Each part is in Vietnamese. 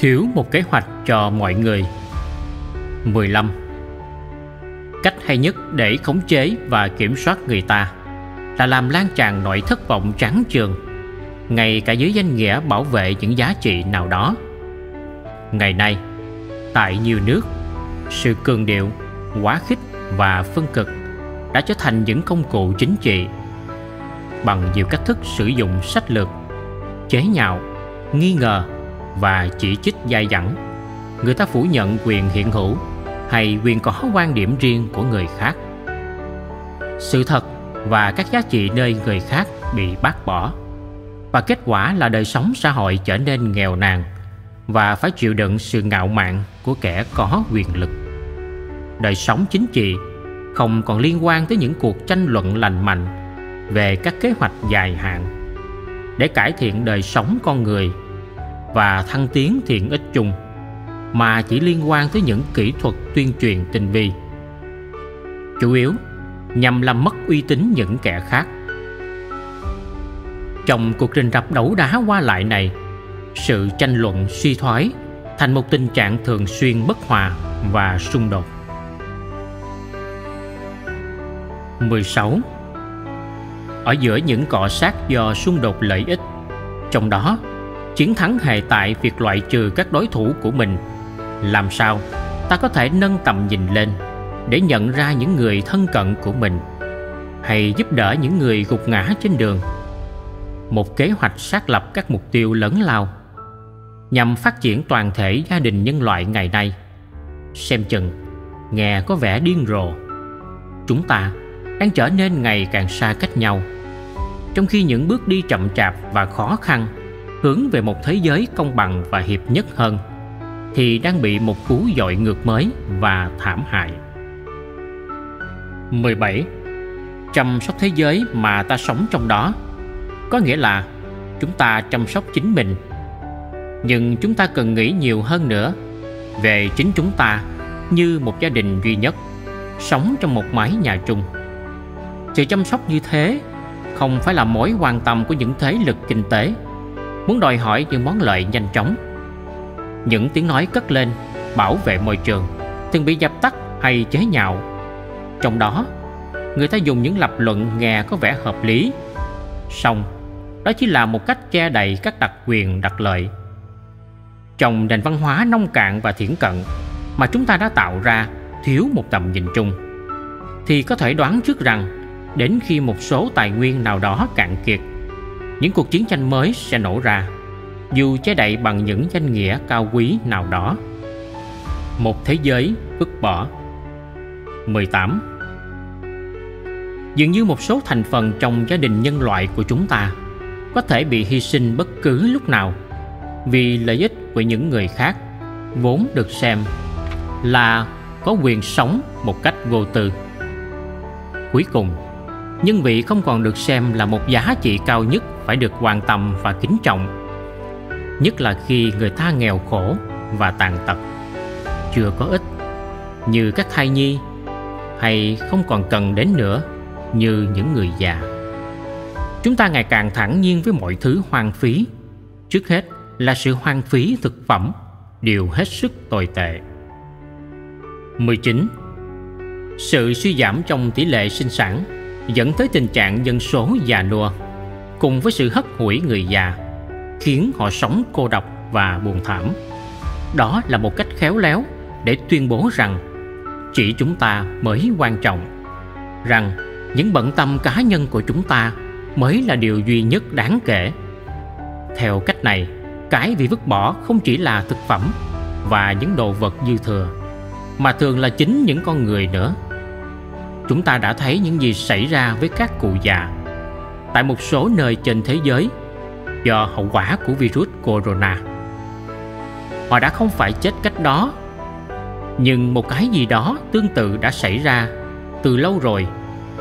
Thiếu một kế hoạch cho mọi người 15. Cách hay nhất để khống chế và kiểm soát người ta là làm lan tràn nỗi thất vọng trắng trường ngay cả dưới danh nghĩa bảo vệ những giá trị nào đó. Ngày nay, tại nhiều nước, sự cường điệu, quá khích và phân cực đã trở thành những công cụ chính trị bằng nhiều cách thức sử dụng sách lược, chế nhạo, nghi ngờ và chỉ trích dai dẳng. Người ta phủ nhận quyền hiện hữu hay quyền có quan điểm riêng của người khác. Sự thật và các giá trị nơi người khác bị bác bỏ và kết quả là đời sống xã hội trở nên nghèo nàn và phải chịu đựng sự ngạo mạn của kẻ có quyền lực. Đời sống chính trị không còn liên quan tới những cuộc tranh luận lành mạnh về các kế hoạch dài hạn để cải thiện đời sống con người và thăng tiến thiện ích chung, mà chỉ liên quan tới những kỹ thuật tuyên truyền tinh vi. Chủ yếu nhằm làm mất uy tín những kẻ khác. Trong cuộc rình rập đấu đá qua lại này, sự tranh luận suy thoái thành một tình trạng thường xuyên bất hòa và xung đột. 16 ở giữa những cọ sát do xung đột lợi ích, trong đó chiến thắng hệ tại việc loại trừ các đối thủ của mình. Làm sao? Ta có thể nâng tầm nhìn lên để nhận ra những người thân cận của mình, hay giúp đỡ những người gục ngã trên đường. Một kế hoạch xác lập các mục tiêu lớn lao nhằm phát triển toàn thể gia đình nhân loại ngày nay. Xem chừng, nghe có vẻ điên rồ. Chúng ta đang trở nên ngày càng xa cách nhau. Trong khi những bước đi chậm chạp và khó khăn hướng về một thế giới công bằng và hiệp nhất hơn, thì đang bị một cú dội ngược mới và thảm hại. 17. Chăm sóc thế giới mà ta sống trong đó, có nghĩa là chúng ta chăm sóc chính mình. Nhưng chúng ta cần nghĩ nhiều hơn nữa về chính chúng ta như một gia đình duy nhất, sống trong một mái nhà chung. Sự chăm sóc như thế không phải là mối quan tâm của những thế lực kinh tế muốn đòi hỏi những món lợi nhanh chóng. Những tiếng nói cất lên, bảo vệ môi trường, thường bị dập tắt hay chế nhạo. Trong đó, người ta dùng những lập luận nghe có vẻ hợp lý. Song, đó chỉ là một cách che đậy các đặc quyền đặc lợi. Trong nền văn hóa nông cạn và thiển cận mà chúng ta đã tạo ra thiếu một tầm nhìn chung, thì có thể đoán trước rằng đến khi một số tài nguyên nào đó cạn kiệt những cuộc chiến tranh mới sẽ nổ ra, dù che đậy bằng những danh nghĩa cao quý nào đó. Một thế giới vứt bỏ. 18 dường như một số thành phần trong gia đình nhân loại của chúng ta có thể bị hy sinh bất cứ lúc nào vì lợi ích của những người khác vốn được xem là có quyền sống một cách vô tư. Cuối cùng, nhân vị không còn được xem là một giá trị cao nhất phải được quan tâm và kính trọng, nhất là khi người ta nghèo khổ và tàn tật. Chưa có ích như các thai nhi, hay không còn cần đến nữa như những người già. Chúng ta ngày càng thản nhiên với mọi thứ hoang phí. Trước hết là sự hoang phí thực phẩm, điều hết sức tồi tệ. 19 sự suy giảm trong tỷ lệ sinh sản dẫn tới tình trạng dân số già nua cùng với sự hất hủi người già, khiến họ sống cô độc và buồn thảm. Đó là một cách khéo léo để tuyên bố rằng chỉ chúng ta mới quan trọng, rằng những bận tâm cá nhân của chúng ta mới là điều duy nhất đáng kể. Theo cách này, cái bị vứt bỏ không chỉ là thực phẩm và những đồ vật dư thừa, mà thường là chính những con người nữa. Chúng ta đã thấy những gì xảy ra với các cụ già tại một số nơi trên thế giới do hậu quả của virus corona. Họ đã không phải chết cách đó, nhưng một cái gì đó tương tự đã xảy ra từ lâu rồi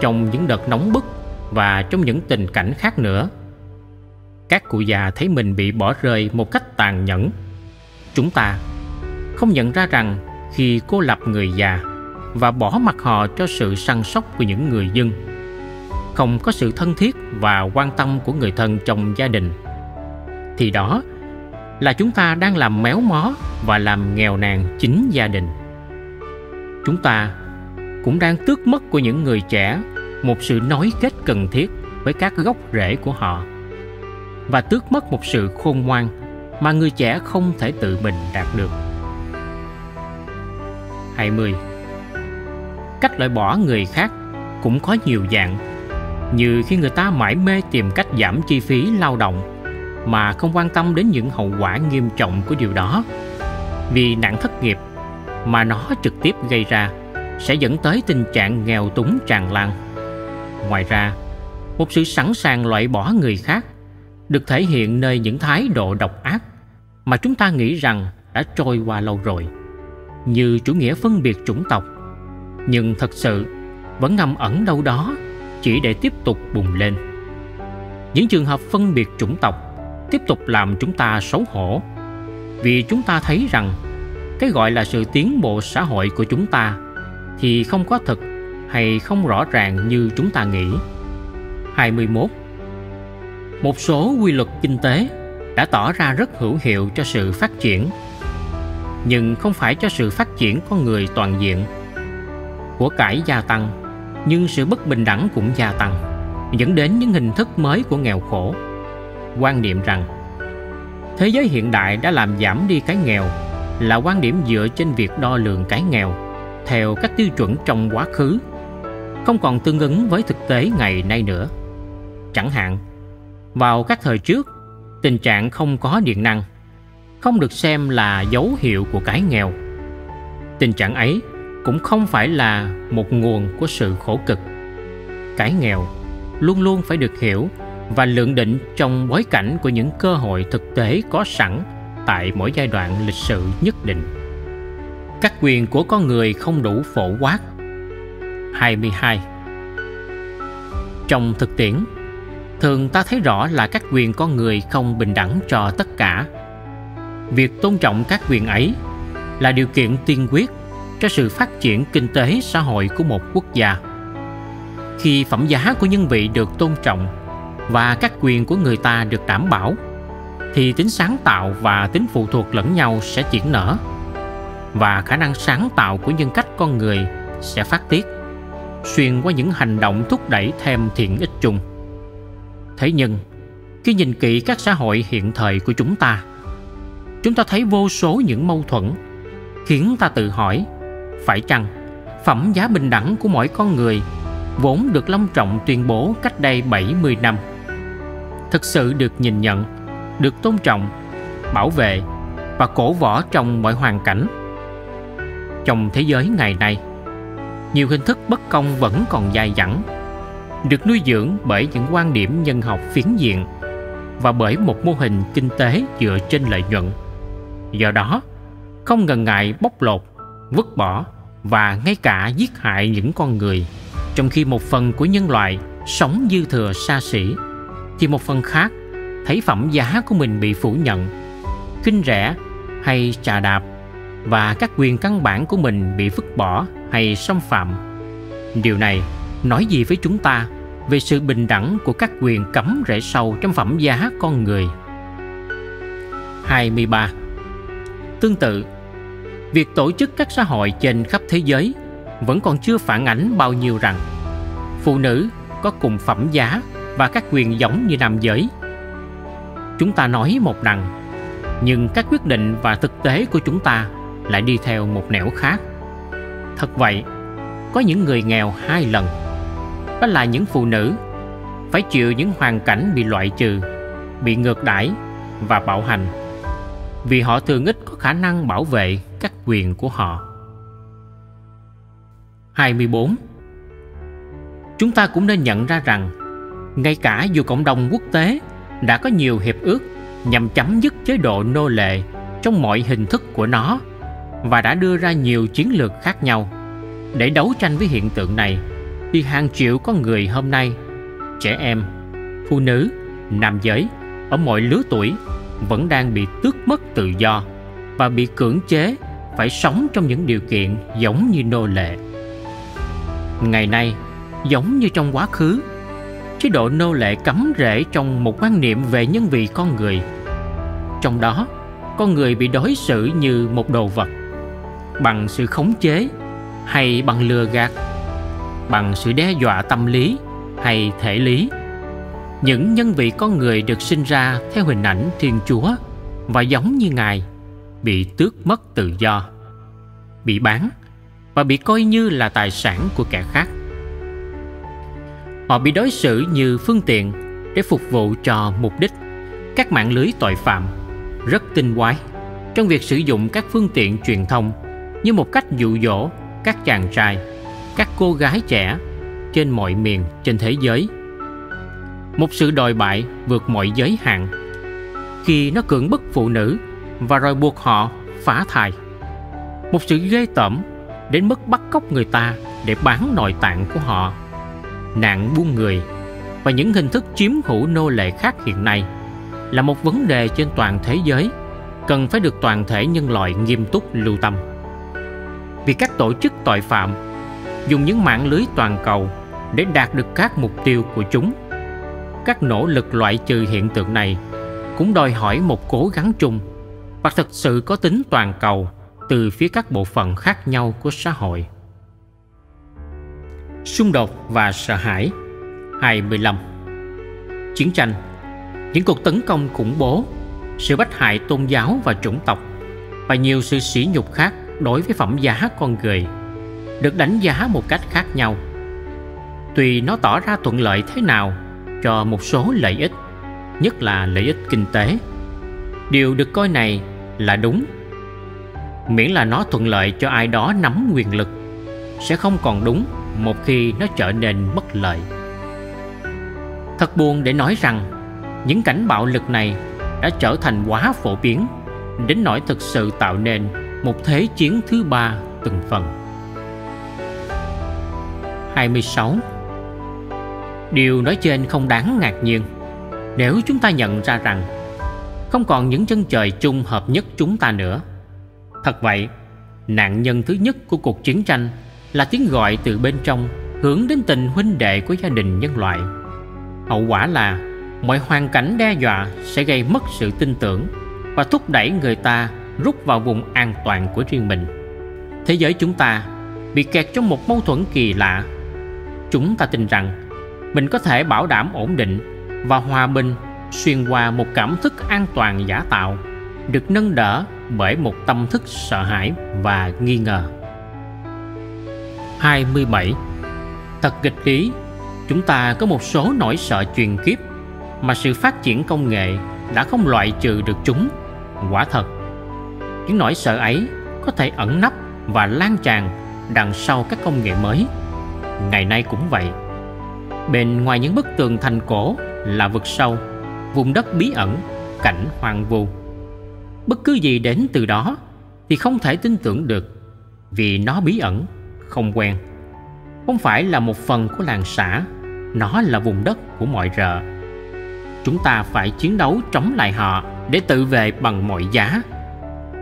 trong những đợt nóng bức và trong những tình cảnh khác nữa. Các cụ già thấy mình bị bỏ rơi một cách tàn nhẫn. Chúng ta không nhận ra rằng khi cô lập người già và bỏ mặc họ cho sự săn sóc của những người dân không có sự thân thiết và quan tâm của người thân trong gia đình thì đó là chúng ta đang làm méo mó và làm nghèo nàn chính gia đình chúng ta cũng đang tước mất của những người trẻ một sự nối kết cần thiết với các gốc rễ của họ và tước mất một sự khôn ngoan mà người trẻ không thể tự mình đạt được. 20. Cách loại bỏ người khác cũng có nhiều dạng như khi người ta mãi mê tìm cách giảm chi phí lao động, mà không quan tâm đến những hậu quả nghiêm trọng của điều đó. Vì nạn thất nghiệp mà nó trực tiếp gây ra sẽ dẫn tới tình trạng nghèo túng tràn lan. Ngoài ra, một sự sẵn sàng loại bỏ người khác được thể hiện nơi những thái độ độc ác mà chúng ta nghĩ rằng đã trôi qua lâu rồi, như chủ nghĩa phân biệt chủng tộc. Nhưng thật sự vẫn ngầm ẩn đâu đó chỉ để tiếp tục bùng lên những trường hợp phân biệt chủng tộc tiếp tục làm chúng ta xấu hổ, vì chúng ta thấy rằng cái gọi là sự tiến bộ xã hội của chúng ta thì không có thực hay không rõ ràng như chúng ta nghĩ. 21. Một số quy luật kinh tế đã tỏ ra rất hữu hiệu cho sự phát triển, nhưng không phải cho sự phát triển con người toàn diện. Của cải gia tăng nhưng sự bất bình đẳng cũng gia tăng, dẫn đến những hình thức mới của nghèo khổ. Quan niệm rằng, thế giới hiện đại đã làm giảm đi cái nghèo là quan điểm dựa trên việc đo lường cái nghèo theo các tiêu chuẩn trong quá khứ, không còn tương ứng với thực tế ngày nay nữa chẳng hạn, vào các thời trước, tình trạng không có điện năng, không được xem là dấu hiệu của cái nghèo tình trạng ấy cũng không phải là một nguồn của sự khổ cực cái nghèo luôn luôn phải được hiểu và lượng định trong bối cảnh của những cơ hội thực tế có sẵn tại mỗi giai đoạn lịch sử nhất định. Các quyền của con người không đủ phổ quát. 22. Trong thực tiễn, thường ta thấy rõ là các quyền con người không bình đẳng cho tất cả. Việc tôn trọng các quyền ấy là điều kiện tiên quyết cho sự phát triển kinh tế xã hội của một quốc gia. Khi phẩm giá của nhân vị được tôn trọng và các quyền của người ta được đảm bảo, thì tính sáng tạo và tính phụ thuộc lẫn nhau sẽ triển nở và khả năng sáng tạo của nhân cách con người sẽ phát tiết, xuyên qua những hành động thúc đẩy thêm thiện ích chung thế nhưng, khi nhìn kỹ các xã hội hiện thời của chúng ta chúng ta thấy vô số những mâu thuẫn khiến ta tự hỏi phải chăng? Phẩm giá bình đẳng của mỗi con người vốn được long trọng tuyên bố cách đây 70 năm. Thực sự được nhìn nhận, được tôn trọng, bảo vệ và cổ võ trong mọi hoàn cảnh. Trong thế giới ngày nay, nhiều hình thức bất công vẫn còn dài dẳng, được nuôi dưỡng bởi những quan điểm nhân học phiến diện và bởi một mô hình kinh tế dựa trên lợi nhuận. Do đó, không ngần ngại bóc lột, vứt bỏ và ngay cả giết hại những con người trong khi một phần của nhân loại sống dư thừa xa xỉ. Thì một phần khác thấy phẩm giá của mình bị phủ nhận kinh rẻ hay trà đạp và các quyền căn bản của mình bị vứt bỏ hay xâm phạm. Điều này nói gì với chúng ta về sự bình đẳng của các quyền cấm rễ sâu trong phẩm giá con người? 23 Tương tự, việc tổ chức các xã hội trên khắp thế giới vẫn còn chưa phản ánh bao nhiêu rằng phụ nữ có cùng phẩm giá và các quyền giống như nam giới. Chúng ta nói một đằng nhưng các quyết định và thực tế của chúng ta lại đi theo một nẻo khác. Thật vậy, có những người nghèo hai lần, đó là những phụ nữ phải chịu những hoàn cảnh bị loại trừ, bị ngược đãi và bạo hành. Vì họ thường ít có khả năng bảo vệ các quyền của họ. 24 Chúng ta cũng nên nhận ra rằng, ngay cả dù cộng đồng quốc tế đã có nhiều hiệp ước nhằm chấm dứt chế độ nô lệ trong mọi hình thức của nó và đã đưa ra nhiều chiến lược khác nhau để đấu tranh với hiện tượng này, thì hàng triệu con người hôm nay, trẻ em, phụ nữ, nam giới, ở mọi lứa tuổi vẫn đang bị tước mất tự do và bị cưỡng chế phải sống trong những điều kiện giống như nô lệ. Ngày nay, giống như trong quá khứ, chế độ nô lệ cấm rễ trong một quan niệm về nhân vị con người. Trong đó, con người bị đối xử như một đồ vật, bằng sự khống chế hay bằng lừa gạt, bằng sự đe dọa tâm lý hay thể lý. Những nhân vị con người được sinh ra theo hình ảnh thiên chúa và giống như ngài bị tước mất tự do, bị bán và bị coi như là tài sản của kẻ khác. Họ bị đối xử như phương tiện để phục vụ cho mục đích. Các mạng lưới tội phạm rất tinh quái trong việc sử dụng các phương tiện truyền thông như một cách dụ dỗ các chàng trai, các cô gái trẻ trên mọi miền trên thế giới. Một sự đòi bại vượt mọi giới hạn khi nó cưỡng bức phụ nữ và rồi buộc họ phá thai. Một sự ghê tởm đến mức bắt cóc người ta để bán nội tạng của họ. Nạn buôn người và những hình thức chiếm hữu nô lệ khác hiện nay là một vấn đề trên toàn thế giới, cần phải được toàn thể nhân loại nghiêm túc lưu tâm. Vì các tổ chức tội phạm dùng những mạng lưới toàn cầu để đạt được các mục tiêu của chúng, các nỗ lực loại trừ hiện tượng này cũng đòi hỏi một cố gắng chung và thực sự có tính toàn cầu từ phía các bộ phận khác nhau của xã hội. Xung đột và sợ hãi. 25 Chiến tranh. Những cuộc tấn công khủng bố, Sự bắt hại tôn giáo và chủng tộc Và nhiều sự sỉ nhục khác đối với phẩm giá con người Được đánh giá một cách khác nhau. Tùy nó tỏ ra thuận lợi thế nào cho một số lợi ích, Nhất là lợi ích kinh tế, Điều được coi này là đúng. Miễn là nó thuận lợi cho ai đó nắm quyền lực, sẽ không còn đúng một khi nó trở nên bất lợi. Thật buồn để nói rằng, những cảnh bạo lực này đã trở thành quá phổ biến, đến nỗi thực sự tạo nên một thế chiến thứ ba từng phần. 26 Điều nói trên không đáng ngạc nhiên. Nếu chúng ta nhận ra rằng không còn những chân trời chung hợp nhất chúng ta nữa Thật vậy, nạn nhân thứ nhất của cuộc chiến tranh là tiếng gọi từ bên trong hướng đến tình huynh đệ của gia đình nhân loại. Hậu quả là mọi hoàn cảnh đe dọa sẽ gây mất sự tin tưởng và thúc đẩy người ta rút vào vùng an toàn của riêng mình. Thế giới chúng ta bị kẹt trong một mâu thuẫn kỳ lạ. Chúng ta tin rằng mình có thể bảo đảm ổn định và hòa bình xuyên qua một cảm thức an toàn giả tạo được nâng đỡ bởi một tâm thức sợ hãi và nghi ngờ. 27. Thật nghịch lý, chúng ta có một số nỗi sợ truyền kiếp mà sự phát triển công nghệ đã không loại trừ được chúng. Quả thật, những nỗi sợ ấy có thể ẩn nấp và lan tràn đằng sau các công nghệ mới. Ngày nay cũng vậy. Bên ngoài những bức tường thành cổ là vực sâu, vùng đất bí ẩn, cảnh hoang vu. Bất cứ gì đến từ đó thì không thể tin tưởng được vì nó bí ẩn không quen. Không phải là một phần của làng xã nó là vùng đất của mọi rợ. Chúng ta phải chiến đấu chống lại họ để tự vệ bằng mọi giá.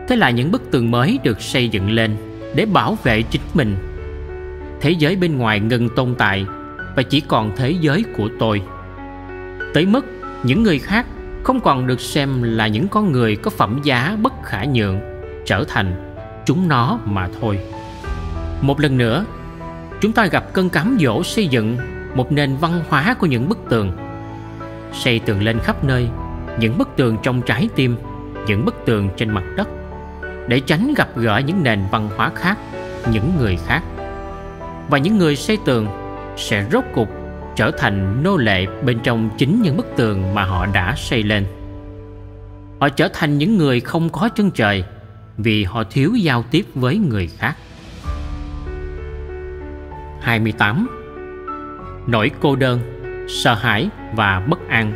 Thế là những bức tường mới được xây dựng lên để bảo vệ chính mình. Thế giới bên ngoài ngừng tồn tại và chỉ còn thế giới của tôi. Tới mức những người khác không còn được xem là những con người có phẩm giá bất khả nhượng trở thành chúng nó mà thôi. Một lần nữa, chúng ta gặp cơn cám dỗ xây dựng một nền văn hóa của những bức tường. Xây tường lên khắp nơi, những bức tường trong trái tim, những bức tường trên mặt đất, để tránh gặp gỡ những nền văn hóa khác, những người khác. Và những người xây tường sẽ rốt cục trở thành nô lệ bên trong chính những bức tường mà họ đã xây lên. Họ trở thành những người không có chân trời vì họ thiếu giao tiếp với người khác. 28 Nỗi cô đơn, sợ hãi và bất an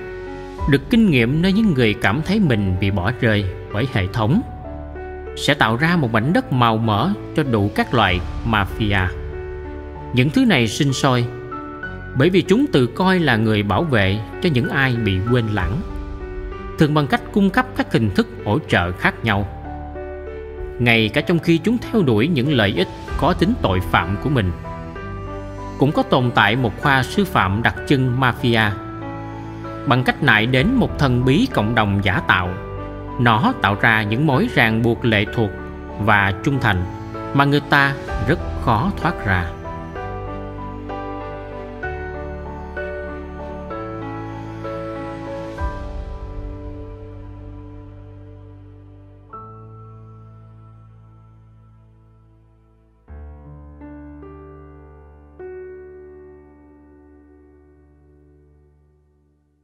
được kinh nghiệm nơi những người cảm thấy mình bị bỏ rơi bởi hệ thống sẽ tạo ra một mảnh đất màu mỡ cho đủ các loại mafia. Những thứ này sinh sôi bởi vì chúng tự coi là người bảo vệ cho những ai bị quên lãng. Thường bằng cách cung cấp các hình thức hỗ trợ khác nhau. Ngay cả trong khi chúng theo đuổi những lợi ích có tính tội phạm của mình. Cũng có tồn tại một khoa sư phạm đặc trưng mafia. Bằng cách nại đến một thần bí cộng đồng giả tạo, nó tạo ra những mối ràng buộc lệ thuộc và trung thành mà người ta rất khó thoát ra.